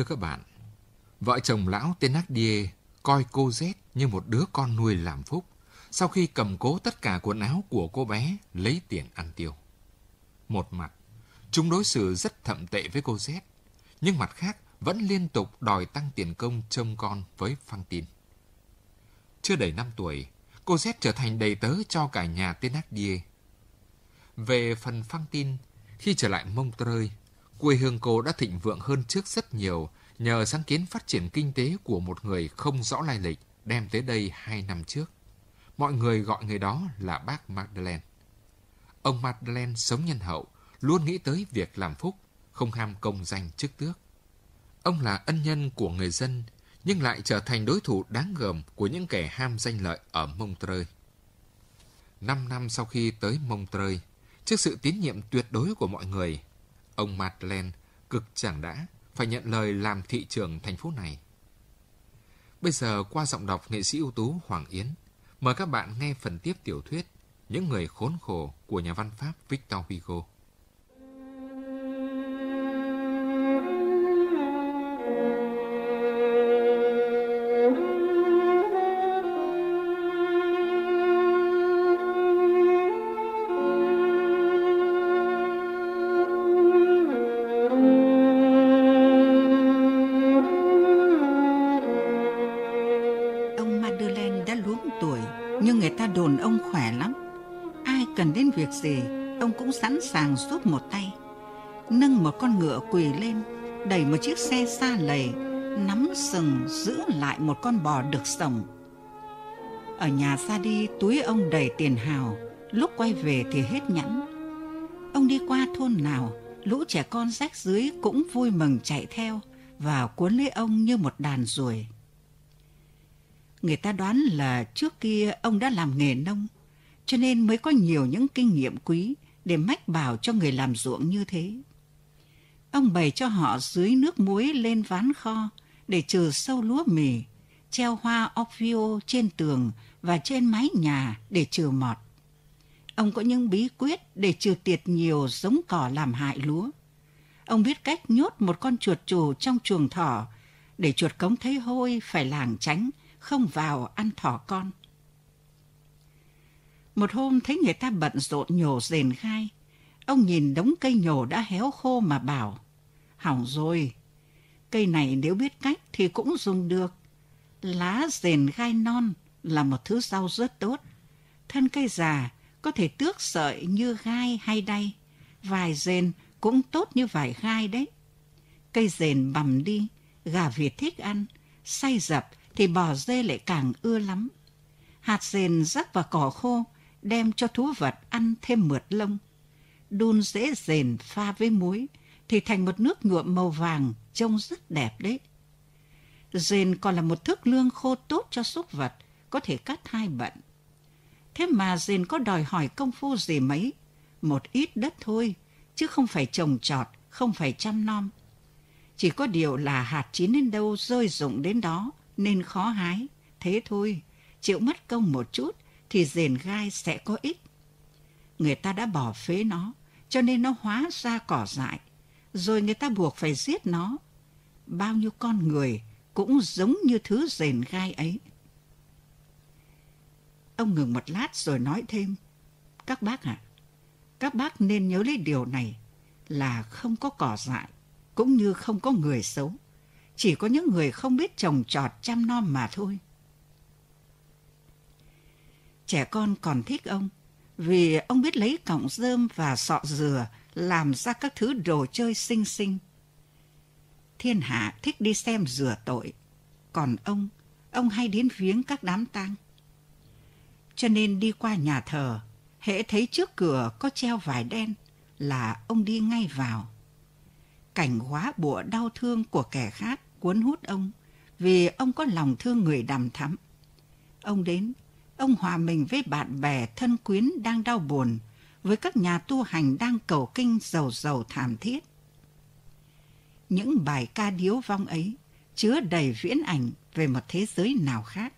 Thưa các bạn, vợ chồng lão Thénardier coi cô Z như một đứa con nuôi làm phúc sau khi cầm cố tất cả quần áo của cô bé lấy tiền ăn tiêu. Một mặt, chúng đối xử rất thậm tệ với cô Z, nhưng mặt khác vẫn liên tục đòi tăng tiền công trông con với Phăng Tin. Chưa đầy 5 tuổi, cô Z trở thành đầy tớ cho cả nhà Thénardier. Về phần Phăng Tin, khi trở lại Montreuil, quê hương cô đã thịnh vượng hơn trước rất nhiều nhờ sáng kiến phát triển kinh tế của một người không rõ lai lịch đem tới đây hai năm trước. Mọi người gọi người đó là bác Madeleine. Ông Madeleine sống nhân hậu, luôn nghĩ tới việc làm phúc, không ham công danh chức tước. Ông là ân nhân của người dân, nhưng lại trở thành đối thủ đáng gờm của những kẻ ham danh lợi ở Montreuil. Năm năm sau khi tới Montreuil, trước sự tín nhiệm tuyệt đối của mọi người, ông Madeleine cực chẳng đã phải nhận lời làm thị trưởng thành phố này. Bây giờ qua giọng đọc nghệ sĩ ưu tú Hoàng Yến, mời các bạn nghe phần tiếp tiểu thuyết Những người khốn khổ của nhà văn Pháp Victor Hugo. Sunderland đã luống tuổi, nhưng người ta đồn ông khỏe lắm. Ai cần đến việc gì, ông cũng sẵn sàng giúp một tay. Nâng một con ngựa quỳ lên, đẩy một chiếc xe xa lầy, nắm sừng giữ lại một con bò được sống. Ở nhà ra đi, túi ông đầy tiền hào, lúc quay về thì hết nhẵn. Ông đi qua thôn nào, lũ trẻ con rách dưới cũng vui mừng chạy theo và cuốn lấy ông như một đàn ruồi. Người ta đoán là trước kia ông đã làm nghề nông, cho nên mới có nhiều những kinh nghiệm quý để mách bảo cho người làm ruộng như thế. Ông bày cho họ dưới nước muối lên ván kho để trừ sâu lúa mì, treo hoa orvio trên tường và trên mái nhà để trừ mọt. Ông có những bí quyết để trừ tiệt nhiều giống cỏ làm hại lúa. Ông biết cách nhốt một con chuột trù trong chuồng thỏ để chuột cống thấy hôi phải làng tránh không vào ăn thỏ con. Một hôm thấy người ta bận rộn nhổ rền gai, ông nhìn đống cây nhổ đã héo khô mà bảo, hỏng rồi, cây này nếu biết cách thì cũng dùng được. Lá rền gai non là một thứ rau rất tốt. Thân cây già có thể tước sợi như gai hay đay, vài rền cũng tốt như vài gai đấy. Cây rền bằm đi, gà Việt thích ăn, say dập thì bò dê lại càng ưa lắm. Hạt rền rắc vào cỏ khô, đem cho thú vật ăn thêm mượt lông. Đun dễ rền pha với muối thì thành một nước nhuộm màu vàng trông rất đẹp đấy. Rền còn là một thức lương khô tốt cho súc vật, có thể cắt hai bận. Thế mà rền có đòi hỏi công phu gì mấy, một ít đất thôi, chứ không phải trồng trọt, không phải chăm nom. Chỉ có điều là hạt chín đến đâu rơi rụng đến đó, nên khó hái. Thế thôi, chịu mất công một chút thì rền gai sẽ có ích. Người ta đã bỏ phế nó, cho nên nó hóa ra cỏ dại. Rồi người ta buộc phải giết nó. Bao nhiêu con người cũng giống như thứ rền gai ấy. Ông ngừng một lát rồi nói thêm. Các bác ạ, các bác nên nhớ lấy điều này là không có cỏ dại, cũng như không có người xấu. Chỉ có những người không biết trồng trọt chăm nom mà thôi. Trẻ con còn thích ông vì ông biết lấy cọng rơm và sọ dừa làm ra các thứ đồ chơi xinh xinh. Thiên hạ thích đi xem rửa tội, còn ông, ông hay đến viếng các đám tang. Cho nên đi qua nhà thờ, hễ thấy trước cửa có treo vải đen là ông đi ngay vào. Cảnh hóa bùa đau thương của kẻ khác cuốn hút ông vì ông có lòng thương người đàm thắm. Ông đến, ông hòa mình với bạn bè thân quyến đang đau buồn, với các nhà tu hành đang cầu kinh giàu giàu thảm thiết. Những bài ca điếu vong ấy chứa đầy viễn ảnh về một thế giới nào khác.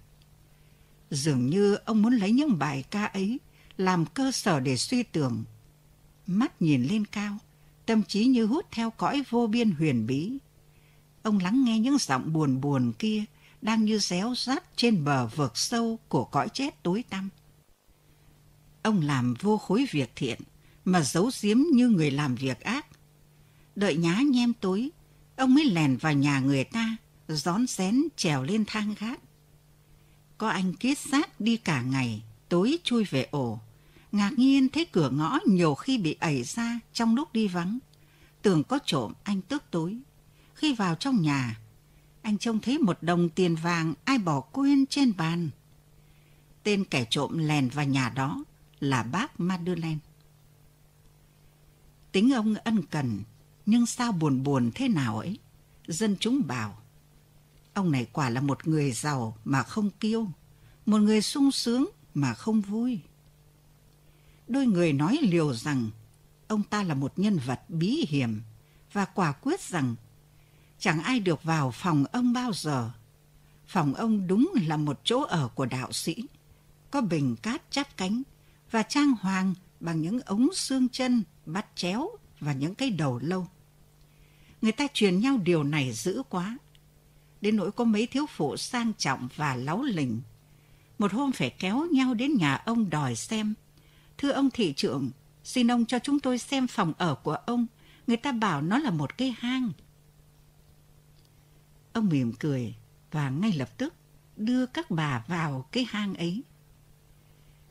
Dường như ông muốn lấy những bài ca ấy làm cơ sở để suy tưởng. Mắt nhìn lên cao, tâm trí như hút theo cõi vô biên huyền bí. Ông lắng nghe những giọng buồn buồn kia đang như réo rắt trên bờ vực sâu của cõi chết tối tăm. Ông làm vô khối việc thiện mà giấu giếm như người làm việc ác. Đợi nhá nhem tối, ông mới lèn vào nhà người ta, rón rén trèo lên thang gác. Có anh kiết xác đi cả ngày, tối chui về ổ. Ngạc nhiên thấy cửa ngõ nhiều khi bị ẩy ra trong lúc đi vắng. Tưởng có trộm anh tức tối. Khi vào trong nhà, anh trông thấy một đồng tiền vàng ai bỏ quên trên bàn. Tên kẻ trộm lèn vào nhà đó là bác Madeleine. Tính ông ân cần, nhưng sao buồn buồn thế nào ấy? Dân chúng bảo, ông này quả là một người giàu mà không kiêu, một người sung sướng mà không vui. Đôi người nói liều rằng ông ta là một nhân vật bí hiểm và quả quyết rằng chẳng ai được vào phòng ông bao giờ. Phòng ông đúng là một chỗ ở của đạo sĩ, có bình cát chắp cánh và trang hoàng bằng những ống xương chân, bắt chéo và những cái đầu lâu. Người ta truyền nhau điều này dữ quá. Đến nỗi có mấy thiếu phụ sang trọng và láu lình. Một hôm phải kéo nhau đến nhà ông đòi xem. Thưa ông thị trưởng, xin ông cho chúng tôi xem phòng ở của ông. Người ta bảo nó là một cái hang. Ông mỉm cười và ngay lập tức đưa các bà vào cái hang ấy.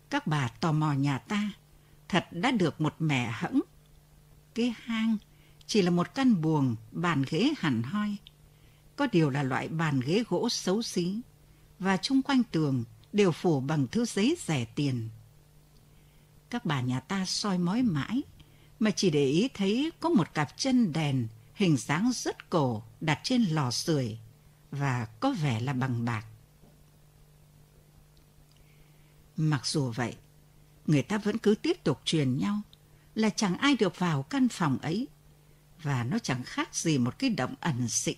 Các bà tò mò nhà ta, thật đã được một mẻ hẫng. Cái hang chỉ là một căn buồng, bàn ghế hẳn hoi. Có điều là loại bàn ghế gỗ xấu xí, và chung quanh tường đều phủ bằng thứ giấy rẻ tiền. Các bà nhà ta soi mói mãi, mà chỉ để ý thấy có một cặp chân đèn hình dáng rất cổ đặt trên lò sưởi và có vẻ là bằng bạc. Mặc dù vậy, người ta vẫn cứ tiếp tục truyền nhau là chẳng ai được vào căn phòng ấy và nó chẳng khác gì một cái động ẩn sĩ,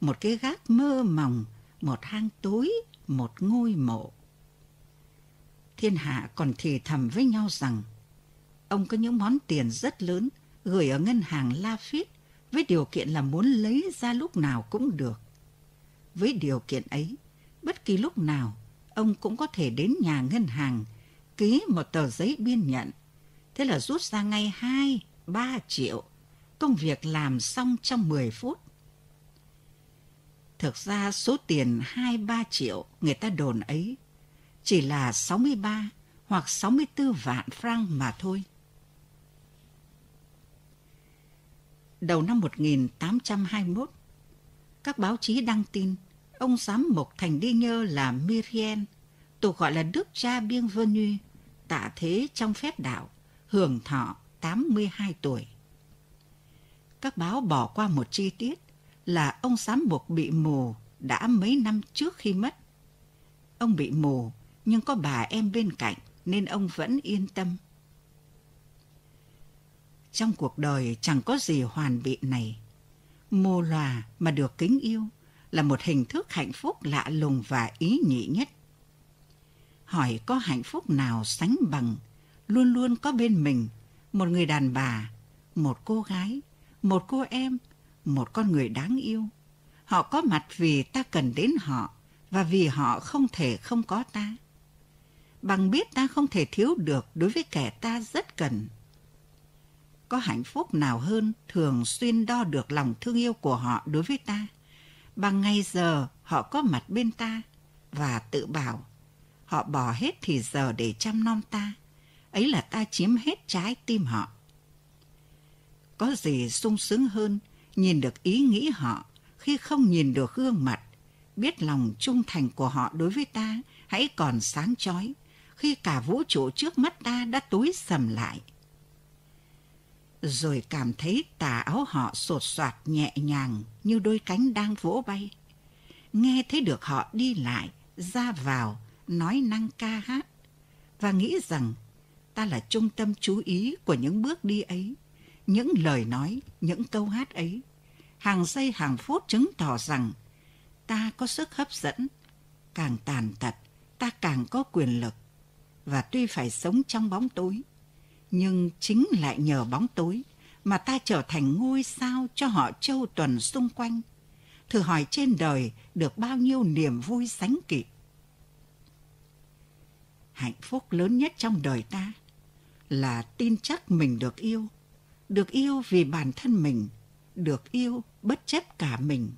một cái gác mơ mỏng, một hang tối, một ngôi mộ. Thiên hạ còn thì thầm với nhau rằng ông có những món tiền rất lớn gửi ở ngân hàng Lafitte với điều kiện là muốn lấy ra lúc nào cũng được. Với điều kiện ấy, bất kỳ lúc nào, ông cũng có thể đến nhà ngân hàng, ký một tờ giấy biên nhận. Thế là rút ra ngay 2, 3 triệu, công việc làm xong trong 10 phút. Thực ra số tiền 2-3 triệu người ta đồn ấy chỉ là 63 hoặc 64 vạn franc mà thôi. Đầu năm 1821, các báo chí đăng tin ông giám mục thành đi nhơ là Miriam, tục gọi là Đức cha Bienvenu, tạ thế trong phép đạo, hưởng thọ 82 tuổi. Các báo bỏ qua một chi tiết là ông giám mục bị mù đã mấy năm trước khi mất. Ông bị mù nhưng có bà em bên cạnh nên ông vẫn yên tâm. Trong cuộc đời chẳng có gì hoàn bị này. Mô lòa mà được kính yêu là một hình thức hạnh phúc lạ lùng và ý nhị nhất. Hỏi có hạnh phúc nào sánh bằng, luôn luôn có bên mình một người đàn bà, một cô gái, một cô em, một con người đáng yêu. Họ có mặt vì ta cần đến họ và vì họ không thể không có ta. Bằng biết ta không thể thiếu được đối với kẻ ta rất cần có hạnh phúc nào hơn thường xuyên đo được lòng thương yêu của họ đối với ta. Bằng ngày giờ họ có mặt bên ta và tự bảo họ bỏ hết thì giờ để chăm nom ta. Ấy là ta chiếm hết trái tim họ. Có gì sung sướng hơn nhìn được ý nghĩ họ khi không nhìn được gương mặt, biết lòng trung thành của họ đối với ta hãy còn sáng chói khi cả vũ trụ trước mắt ta đã tối sầm lại rồi cảm thấy tà áo họ sột soạt nhẹ nhàng như đôi cánh đang vỗ bay. Nghe thấy được họ đi lại, ra vào, nói năng ca hát và nghĩ rằng ta là trung tâm chú ý của những bước đi ấy, những lời nói, những câu hát ấy. Hàng giây hàng phút chứng tỏ rằng ta có sức hấp dẫn, càng tàn tật, ta càng có quyền lực. Và tuy phải sống trong bóng tối, nhưng chính lại nhờ bóng tối mà ta trở thành ngôi sao cho họ châu tuần xung quanh. thử hỏi trên đời được bao nhiêu niềm vui sánh kịp. Hạnh phúc lớn nhất trong đời ta là tin chắc mình được yêu, được yêu vì bản thân mình, được yêu bất chấp cả mình.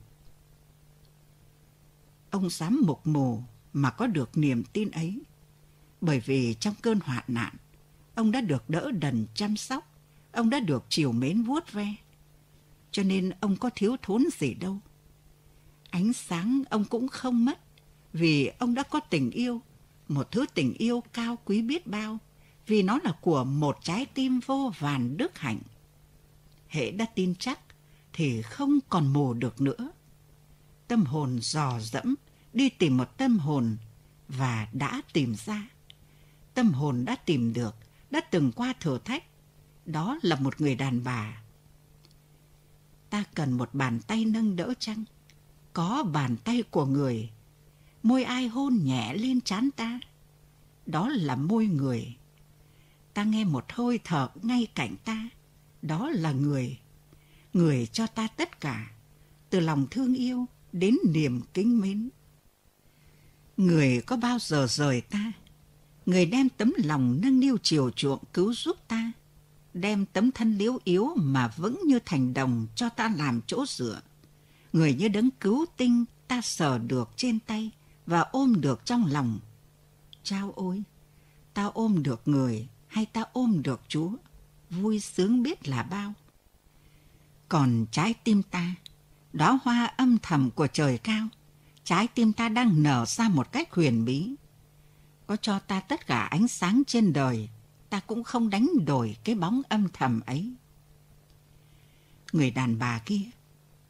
Ông dám mục mù mà có được niềm tin ấy, bởi vì trong cơn hoạn nạn, ông đã được đỡ đần chăm sóc, ông đã được chiều mến vuốt ve, cho nên ông có thiếu thốn gì đâu. Ánh sáng ông cũng không mất, vì ông đã có tình yêu, một thứ tình yêu cao quý biết bao, vì nó là của một trái tim vô vàn đức hạnh. Hệ đã tin chắc thì không còn mù được nữa. Tâm hồn dò dẫm đi tìm một tâm hồn và đã tìm ra. Tâm hồn đã tìm được, đã từng qua thử thách. Đó là một người đàn bà. Ta cần một bàn tay nâng đỡ chăng? Có bàn tay của người. Môi ai hôn nhẹ lên trán ta? Đó là môi người ta nghe một hơi thở ngay cạnh ta. Đó là người. Người cho ta tất cả, từ lòng thương yêu đến niềm kính mến. Người có bao giờ rời ta? Người đem tấm lòng nâng niu chiều chuộng cứu giúp ta, đem tấm thân liếu yếu mà vững như thành đồng cho ta làm chỗ dựa. Người như đấng cứu tinh ta sờ được trên tay và ôm được trong lòng. Chao ôi, ta ôm được người hay ta ôm được Chúa, vui sướng biết là bao. Còn trái tim ta, đó hoa âm thầm của trời cao, trái tim ta đang nở ra một cách huyền bí. Có cho ta tất cả ánh sáng trên đời, ta cũng không đánh đổi cái bóng âm thầm ấy. Người đàn bà kia,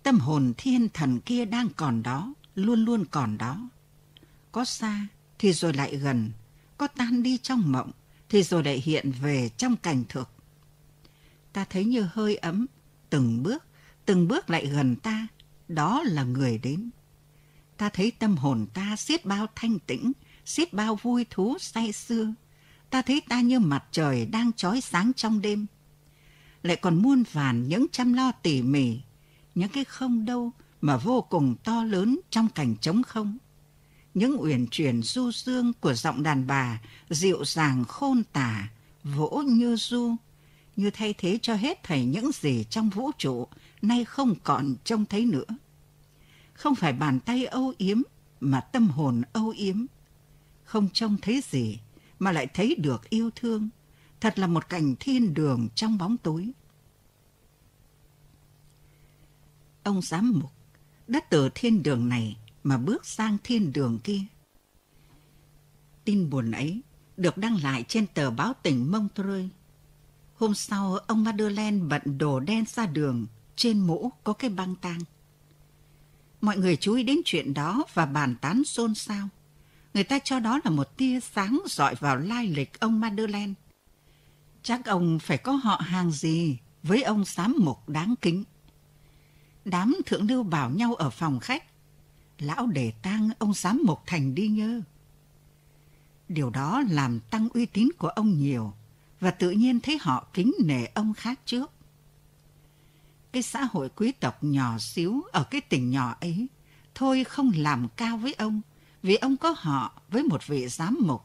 tâm hồn thiên thần kia đang còn đó, luôn luôn còn đó. Có xa thì rồi lại gần, có tan đi trong mộng thì rồi lại hiện về trong cảnh thực. Ta thấy như hơi ấm, từng bước, từng bước lại gần ta, đó là người đến. Ta thấy tâm hồn ta xiết bao thanh tĩnh, xiết bao vui thú say sưa. Ta thấy ta như mặt trời đang trói sáng trong đêm. Lại còn muôn vàn những chăm lo tỉ mỉ, những cái không đâu mà vô cùng to lớn trong cảnh trống không những uyển chuyển du dương của giọng đàn bà dịu dàng khôn tả, vỗ như du, như thay thế cho hết thảy những gì trong vũ trụ nay không còn trông thấy nữa. Không phải bàn tay âu yếm mà tâm hồn âu yếm. Không trông thấy gì mà lại thấy được yêu thương. Thật là một cảnh thiên đường trong bóng tối. Ông giám mục đã từ thiên đường này mà bước sang thiên đường kia. Tin buồn ấy được đăng lại trên tờ báo tỉnh Montreux. Hôm sau, ông Madeleine bận đồ đen ra đường, trên mũ có cái băng tang. Mọi người chú ý đến chuyện đó và bàn tán xôn xao. Người ta cho đó là một tia sáng dọi vào lai lịch ông Madeleine. Chắc ông phải có họ hàng gì với ông giám mục đáng kính. Đám thượng lưu bảo nhau ở phòng khách lão để tang, ông giám mục thành đi nhơ. Điều đó làm tăng uy tín của ông nhiều và tự nhiên thấy họ kính nể ông khác trước. Cái xã hội quý tộc nhỏ xíu ở cái tỉnh nhỏ ấy thôi không làm cao với ông vì ông có họ với một vị giám mục.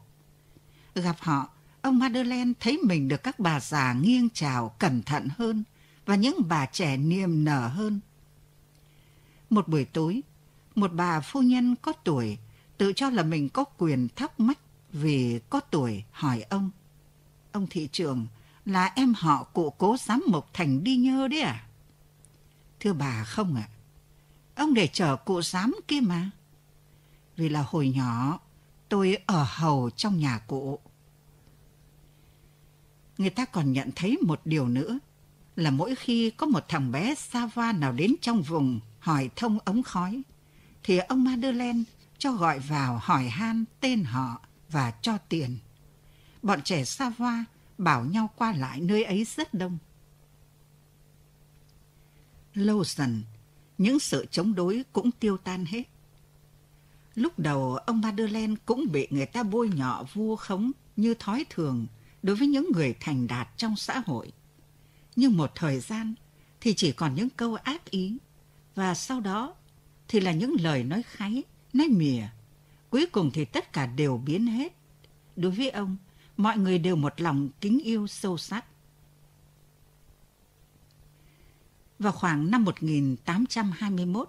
Gặp họ, ông Madeleine thấy mình được các bà già nghiêng chào cẩn thận hơn và những bà trẻ niềm nở hơn. Một buổi tối, một bà phu nhân có tuổi tự cho là mình có quyền thắc mắc vì có tuổi hỏi ông. Ông thị trưởng là em họ cụ cố giám mục thành đi nhơ đấy à? Thưa bà không ạ. À? Ông để chờ cụ giám kia mà. Vì là hồi nhỏ tôi ở hầu trong nhà cụ. Người ta còn nhận thấy một điều nữa là mỗi khi có một thằng bé Sava nào đến trong vùng hỏi thông ống khói thì ông Madeleine cho gọi vào hỏi han tên họ và cho tiền. Bọn trẻ Sava bảo nhau qua lại nơi ấy rất đông. Lâu dần, những sự chống đối cũng tiêu tan hết. Lúc đầu ông Madeleine cũng bị người ta bôi nhọ vu khống như thói thường đối với những người thành đạt trong xã hội. Nhưng một thời gian thì chỉ còn những câu ác ý và sau đó thì là những lời nói kháy, nói mỉa. Cuối cùng thì tất cả đều biến hết. Đối với ông, mọi người đều một lòng kính yêu sâu sắc. Vào khoảng năm 1821,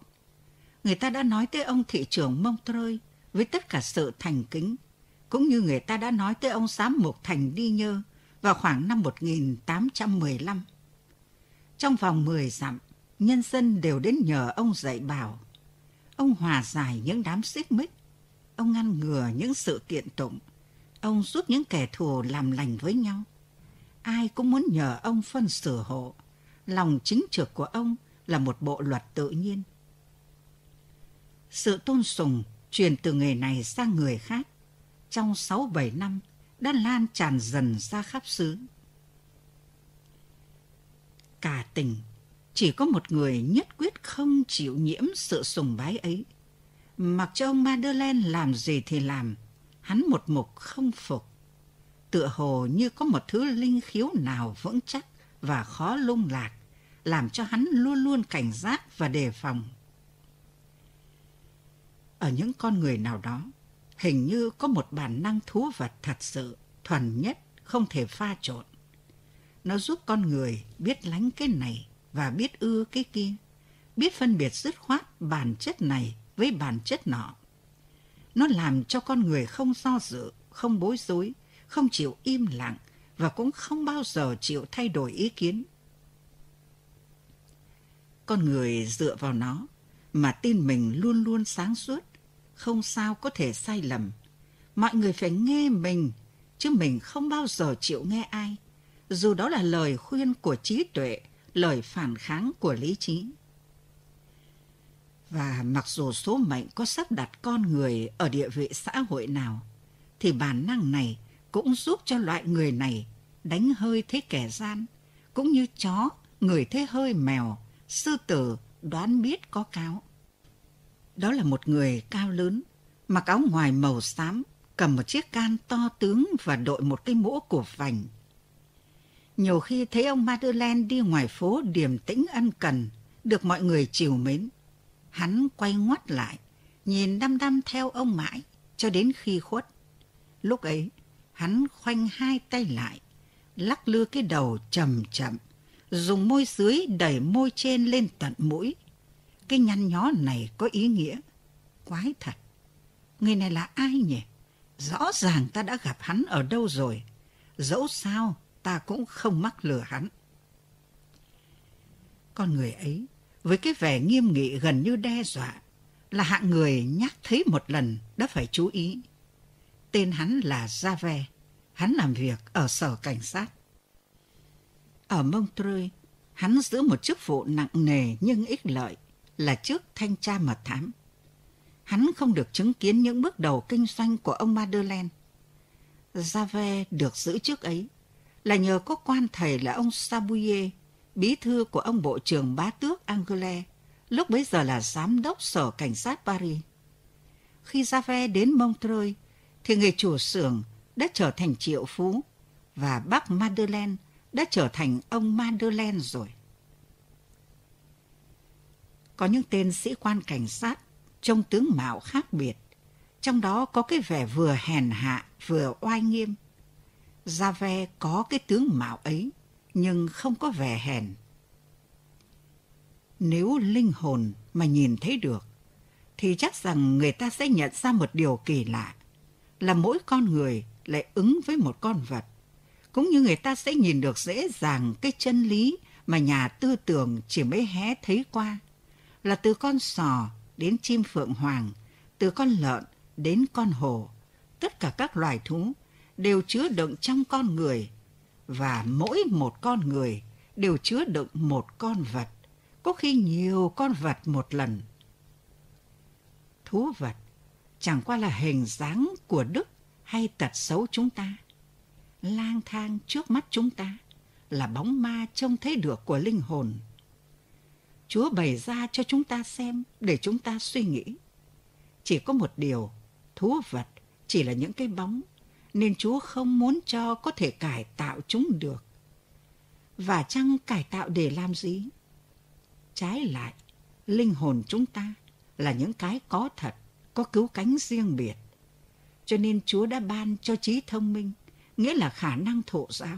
người ta đã nói tới ông thị trưởng Mông Trơi với tất cả sự thành kính, cũng như người ta đã nói tới ông giám mục Thành Đi Nhơ vào khoảng năm 1815. Trong vòng 10 dặm, nhân dân đều đến nhờ ông dạy bảo. Ông hòa giải những đám xích mích, ông ngăn ngừa những sự kiện tụng, ông giúp những kẻ thù làm lành với nhau. Ai cũng muốn nhờ ông phân xử hộ. Lòng chính trực của ông là một bộ luật tự nhiên. Sự tôn sùng truyền từ người này sang người khác trong 6-7 năm đã lan tràn dần ra khắp xứ. Cả tỉnh chỉ có một người nhất quyết không chịu nhiễm sự sùng bái ấy. Mặc cho ông Madeleine làm gì thì làm, hắn một mục không phục. Tựa hồ như có một thứ linh khiếu nào vững chắc và khó lung lạc, làm cho hắn luôn luôn cảnh giác và đề phòng. Ở những con người nào đó, hình như có một bản năng thú vật thật sự, thuần nhất, không thể pha trộn. Nó giúp con người biết lánh cái này và biết ưa cái kia, biết phân biệt dứt khoát bản chất này với bản chất nọ. Nó làm cho con người không do dự, không bối rối, không chịu im lặng và cũng không bao giờ chịu thay đổi ý kiến. Con người dựa vào nó mà tin mình luôn luôn sáng suốt, không sao có thể sai lầm. Mọi người phải nghe mình, chứ mình không bao giờ chịu nghe ai, dù đó là lời khuyên của trí tuệ, lời phản kháng của lý trí. Và mặc dù số mệnh có sắp đặt con người ở địa vị xã hội nào, thì bản năng này cũng giúp cho loại người này đánh hơi thế kẻ gian, cũng như chó người thế hơi mèo, sư tử đoán biết có cáo. Đó là một người cao lớn, mặc áo ngoài màu xám, cầm một chiếc can to tướng và đội một cái mũ của vành. Nhiều khi thấy ông Madeleine đi ngoài phố điềm tĩnh ân cần, được mọi người chiều mến. Hắn quay ngoắt lại, nhìn đăm đăm theo ông mãi, cho đến khi khuất. Lúc ấy, hắn khoanh hai tay lại, lắc lư cái đầu chậm chậm, dùng môi dưới đẩy môi trên lên tận mũi. Cái nhăn nhó này có ý nghĩa. Quái thật. Người này là ai nhỉ? Rõ ràng ta đã gặp hắn ở đâu rồi. Dẫu sao, ta cũng không mắc lừa hắn. Con người ấy, với cái vẻ nghiêm nghị gần như đe dọa, là hạng người nhắc thấy một lần đã phải chú ý. Tên hắn là Jave, hắn làm việc ở sở cảnh sát. Ở Montreux, hắn giữ một chức vụ nặng nề nhưng ích lợi là trước thanh tra mật thám. Hắn không được chứng kiến những bước đầu kinh doanh của ông Madeleine. Jave được giữ trước ấy là nhờ có quan thầy là ông Sabouye, bí thư của ông Bộ trưởng Bá Tước Anglais, lúc bấy giờ là giám đốc sở cảnh sát Paris. Khi Jave đến Montreux, thì người chủ xưởng đã trở thành triệu phú và bác Madeleine đã trở thành ông Madeleine rồi. Có những tên sĩ quan cảnh sát trông tướng mạo khác biệt, trong đó có cái vẻ vừa hèn hạ vừa oai nghiêm. Gia Ve có cái tướng mạo ấy, nhưng không có vẻ hèn. Nếu linh hồn mà nhìn thấy được, thì chắc rằng người ta sẽ nhận ra một điều kỳ lạ, là mỗi con người lại ứng với một con vật. Cũng như người ta sẽ nhìn được dễ dàng cái chân lý mà nhà tư tưởng chỉ mới hé thấy qua, là từ con sò đến chim phượng hoàng, từ con lợn đến con hổ, tất cả các loài thú đều chứa đựng trong con người và mỗi một con người đều chứa đựng một con vật, có khi nhiều con vật một lần. Thú vật chẳng qua là hình dáng của đức hay tật xấu chúng ta. Lang thang trước mắt chúng ta là bóng ma trông thấy được của linh hồn. Chúa bày ra cho chúng ta xem để chúng ta suy nghĩ. Chỉ có một điều, thú vật chỉ là những cái bóng nên Chúa không muốn cho có thể cải tạo chúng được. Và chăng cải tạo để làm gì? Trái lại, linh hồn chúng ta là những cái có thật, có cứu cánh riêng biệt. Cho nên Chúa đã ban cho trí thông minh, nghĩa là khả năng thụ giáo.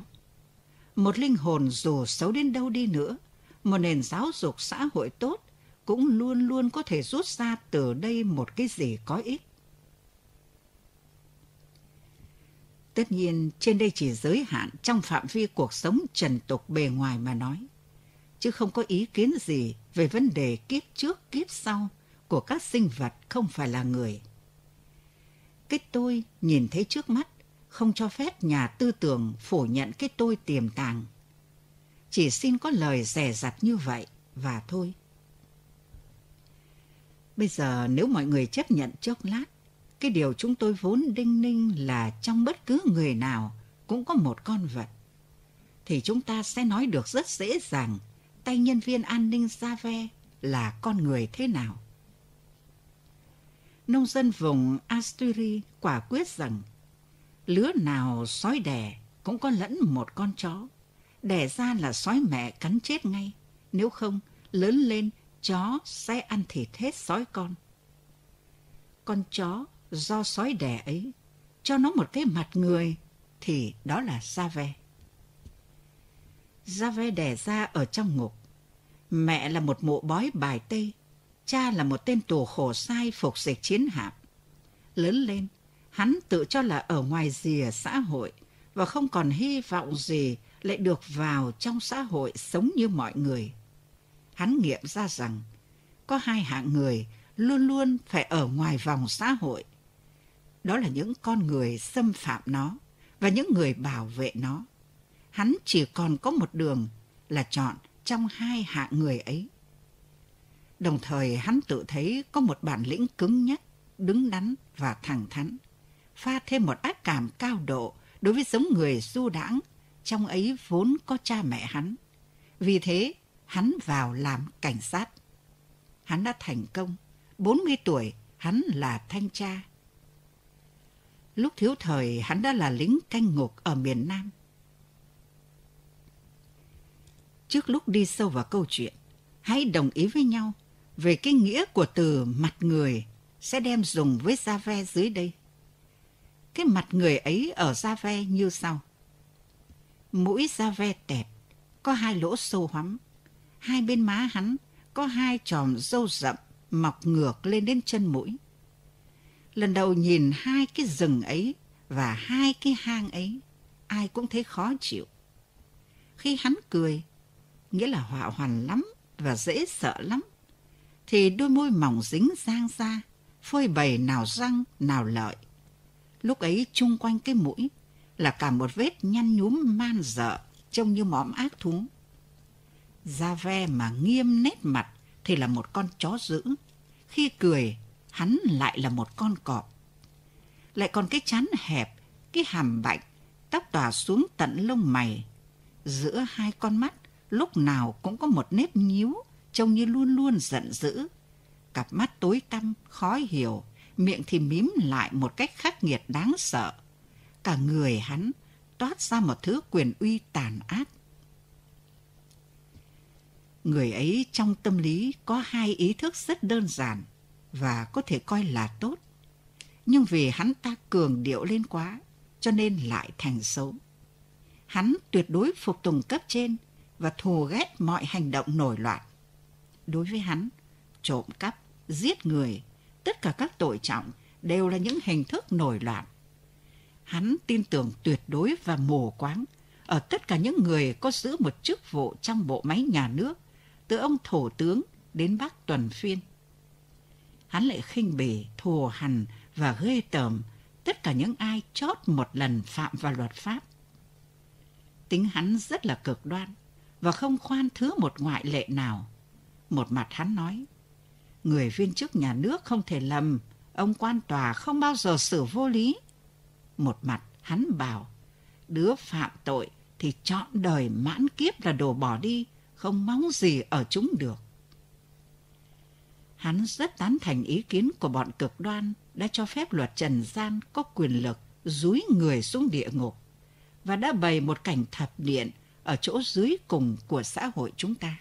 Một linh hồn dù xấu đến đâu đi nữa, một nền giáo dục xã hội tốt cũng luôn luôn có thể rút ra từ đây một cái gì có ích. Tất nhiên, trên đây chỉ giới hạn trong phạm vi cuộc sống trần tục bề ngoài mà nói, chứ không có ý kiến gì về vấn đề kiếp trước kiếp sau của các sinh vật không phải là người. Cái tôi nhìn thấy trước mắt không cho phép nhà tư tưởng phủ nhận cái tôi tiềm tàng. Chỉ xin có lời rẻ rặt như vậy và thôi. Bây giờ nếu mọi người chấp nhận chốc lát, cái điều chúng tôi vốn đinh ninh là trong bất cứ người nào cũng có một con vật, thì chúng ta sẽ nói được rất dễ dàng tay nhân viên an ninh Gia Ve là con người thế nào. Nông dân vùng Asturi quả quyết rằng lứa nào sói đẻ cũng có lẫn một con chó. Đẻ ra là sói mẹ cắn chết ngay, nếu không lớn lên chó sẽ ăn thịt hết sói con. Con chó do sói đẻ ấy cho nó một cái mặt người thì đó là Gia Ve. Gia Ve đẻ ra ở trong ngục. Mẹ là một mụ bói bài Tây, cha là một tên tù khổ sai phục dịch chiến hạm. Lớn lên, hắn tự cho là ở ngoài rìa xã hội và không còn hy vọng gì lại được vào trong xã hội sống như mọi người. Hắn nghiệm ra rằng có hai hạng người luôn luôn phải ở ngoài vòng xã hội. Đó là những con người xâm phạm nó và những người bảo vệ nó. Hắn chỉ còn có một đường là chọn trong hai hạng người ấy. Đồng thời hắn tự thấy có một bản lĩnh cứng nhắc, đứng đắn và thẳng thắn pha thêm một ác cảm cao độ đối với giống người du đãng, trong ấy vốn có cha mẹ hắn. Vì thế, hắn vào làm cảnh sát. Hắn đã thành công. 40 tuổi, hắn là thanh tra. Lúc thiếu thời, hắn đã là lính canh ngục ở miền Nam. Trước lúc đi sâu vào câu chuyện, hãy đồng ý với nhau về cái nghĩa của từ mặt người sẽ đem dùng với da ve dưới đây. Cái mặt người ấy ở da ve như sau. Mũi da ve tẹt, có hai lỗ sâu hoắm. Hai bên má hắn có hai tròm râu rậm mọc ngược lên đến chân mũi. Lần đầu nhìn hai cái rừng ấy và hai cái hang ấy, ai cũng thấy khó chịu. Khi hắn cười, nghĩa là họa hoàn lắm và dễ sợ lắm, thì đôi môi mỏng dính giang ra, phơi bày nào răng nào lợi Lúc ấy chung quanh cái mũi là cả một vết nhăn nhúm man dợ trông như mõm ác thú. Da ve mà nghiêm nét mặt thì là một con chó dữ. Khi cười, hắn lại là một con cọp. Lại còn cái chán hẹp, cái hàm bạnh, tóc tỏa xuống tận lông mày. Giữa hai con mắt, lúc nào cũng có một nếp nhíu, trông như luôn luôn giận dữ. Cặp mắt tối tăm, khó hiểu, miệng thì mím lại một cách khắc nghiệt đáng sợ. Cả người hắn toát ra một thứ quyền uy tàn ác. Người ấy trong tâm lý có hai ý thức rất đơn giản và có thể coi là tốt. Nhưng vì hắn ta cường điệu lên quá, cho nên lại thành xấu. Hắn tuyệt đối phục tùng cấp trên và thù ghét mọi hành động nổi loạn. Đối với hắn, trộm cắp, giết người tất cả các tội trọng đều là những hình thức nổi loạn. Hắn tin tưởng tuyệt đối và mù quáng ở tất cả những người có giữ một chức vụ trong bộ máy nhà nước, từ ông thổ tướng đến bác tuần phiên. Hắn lại khinh bỉ, thù hằn và ghê tởm tất cả những ai chót một lần phạm vào luật pháp. Tính hắn rất là cực đoan và không khoan thứ một ngoại lệ nào. Một mặt hắn nói, người viên chức nhà nước không thể lầm, ông quan tòa không bao giờ xử vô lý. Một mặt hắn bảo, đứa phạm tội thì chọn đời mãn kiếp là đồ bỏ đi, không mong gì ở chúng được. Hắn rất tán thành ý kiến của bọn cực đoan đã cho phép luật trần gian có quyền lực dúi người xuống địa ngục và đã bày một cảnh thập điện ở chỗ dưới cùng của xã hội chúng ta.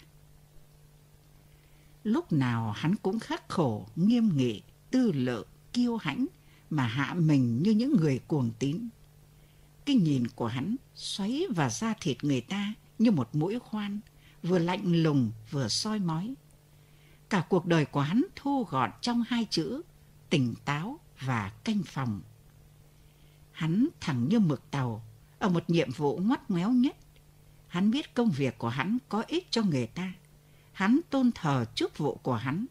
Lúc nào hắn cũng khắc khổ, nghiêm nghị, tư lự, kiêu hãnh mà hạ mình như những người cuồng tín. Cái nhìn của hắn xoáy vào da thịt người ta như một mũi khoan, vừa lạnh lùng vừa soi mói. Cả cuộc đời của hắn thu gọn trong hai chữ tỉnh táo và canh phòng. Hắn thẳng như mực tàu ở một nhiệm vụ ngoắt ngoéo nhất. Hắn biết công việc của hắn có ích cho người ta. Hắn tôn thờ chức vụ của hắn.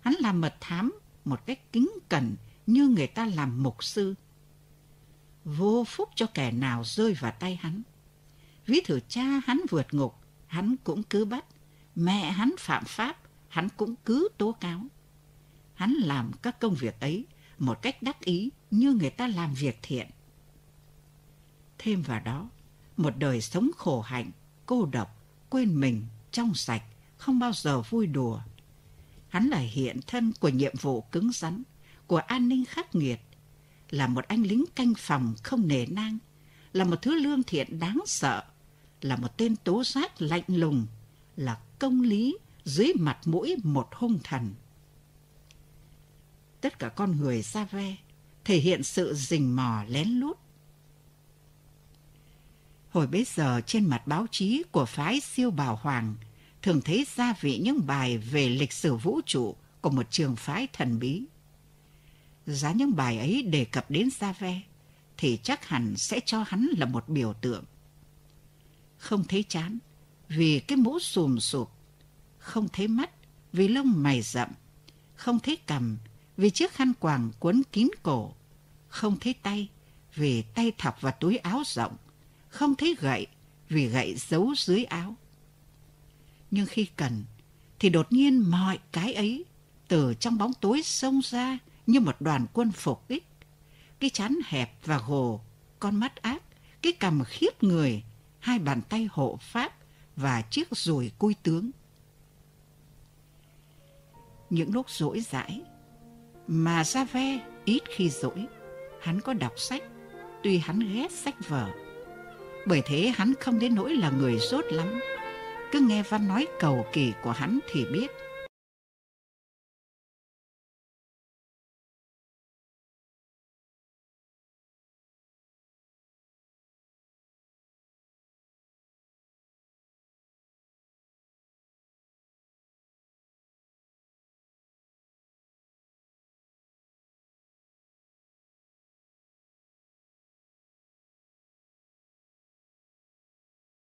Hắn làm mật thám một cách kính cẩn như người ta làm mục sư. Vô phúc cho kẻ nào rơi vào tay hắn. Ví thử cha hắn vượt ngục, hắn cũng cứ bắt. Mẹ hắn phạm pháp, hắn cũng cứ tố cáo. Hắn làm các công việc ấy một cách đắc ý như người ta làm việc thiện. Thêm vào đó, một đời sống khổ hạnh, cô độc, quên mình, trong sạch, không bao giờ vui đùa. Hắn là hiện thân của nhiệm vụ cứng rắn, của an ninh khắc nghiệt, là một anh lính canh phòng không nề nang, là một thứ lương thiện đáng sợ, là một tên tố giác lạnh lùng, là công lý dưới mặt mũi một hung thần. Tất cả con người xa ve thể hiện sự rình mò lén lút. Hồi bấy giờ trên mặt báo chí của phái siêu bảo hoàng thường thấy gia vị những bài về lịch sử vũ trụ của một trường phái thần bí. Giá những bài ấy đề cập đến Gia Ve, thì chắc hẳn sẽ cho hắn là một biểu tượng. Không thấy chán, vì cái mũ xùm sụp. Không thấy mắt, vì lông mày rậm. Không thấy cằm, vì chiếc khăn quàng quấn kín cổ. Không thấy tay, vì tay thọc vào túi áo rộng. Không thấy gậy, vì gậy giấu dưới áo. Nhưng khi cần, thì đột nhiên mọi cái ấy từ trong bóng tối xông ra như một đoàn quân phục kích. Cái chán hẹp và gồ, con mắt ác, cái cằm khiếp người, hai bàn tay hộ pháp và chiếc rùi cui tướng. Những lúc rỗi rãi, mà ra ve ít khi rỗi, hắn có đọc sách, tuy hắn ghét sách vở. Bởi thế hắn không đến nỗi là người rốt lắm. Cứ nghe văn nói cầu kỳ của hắn thì biết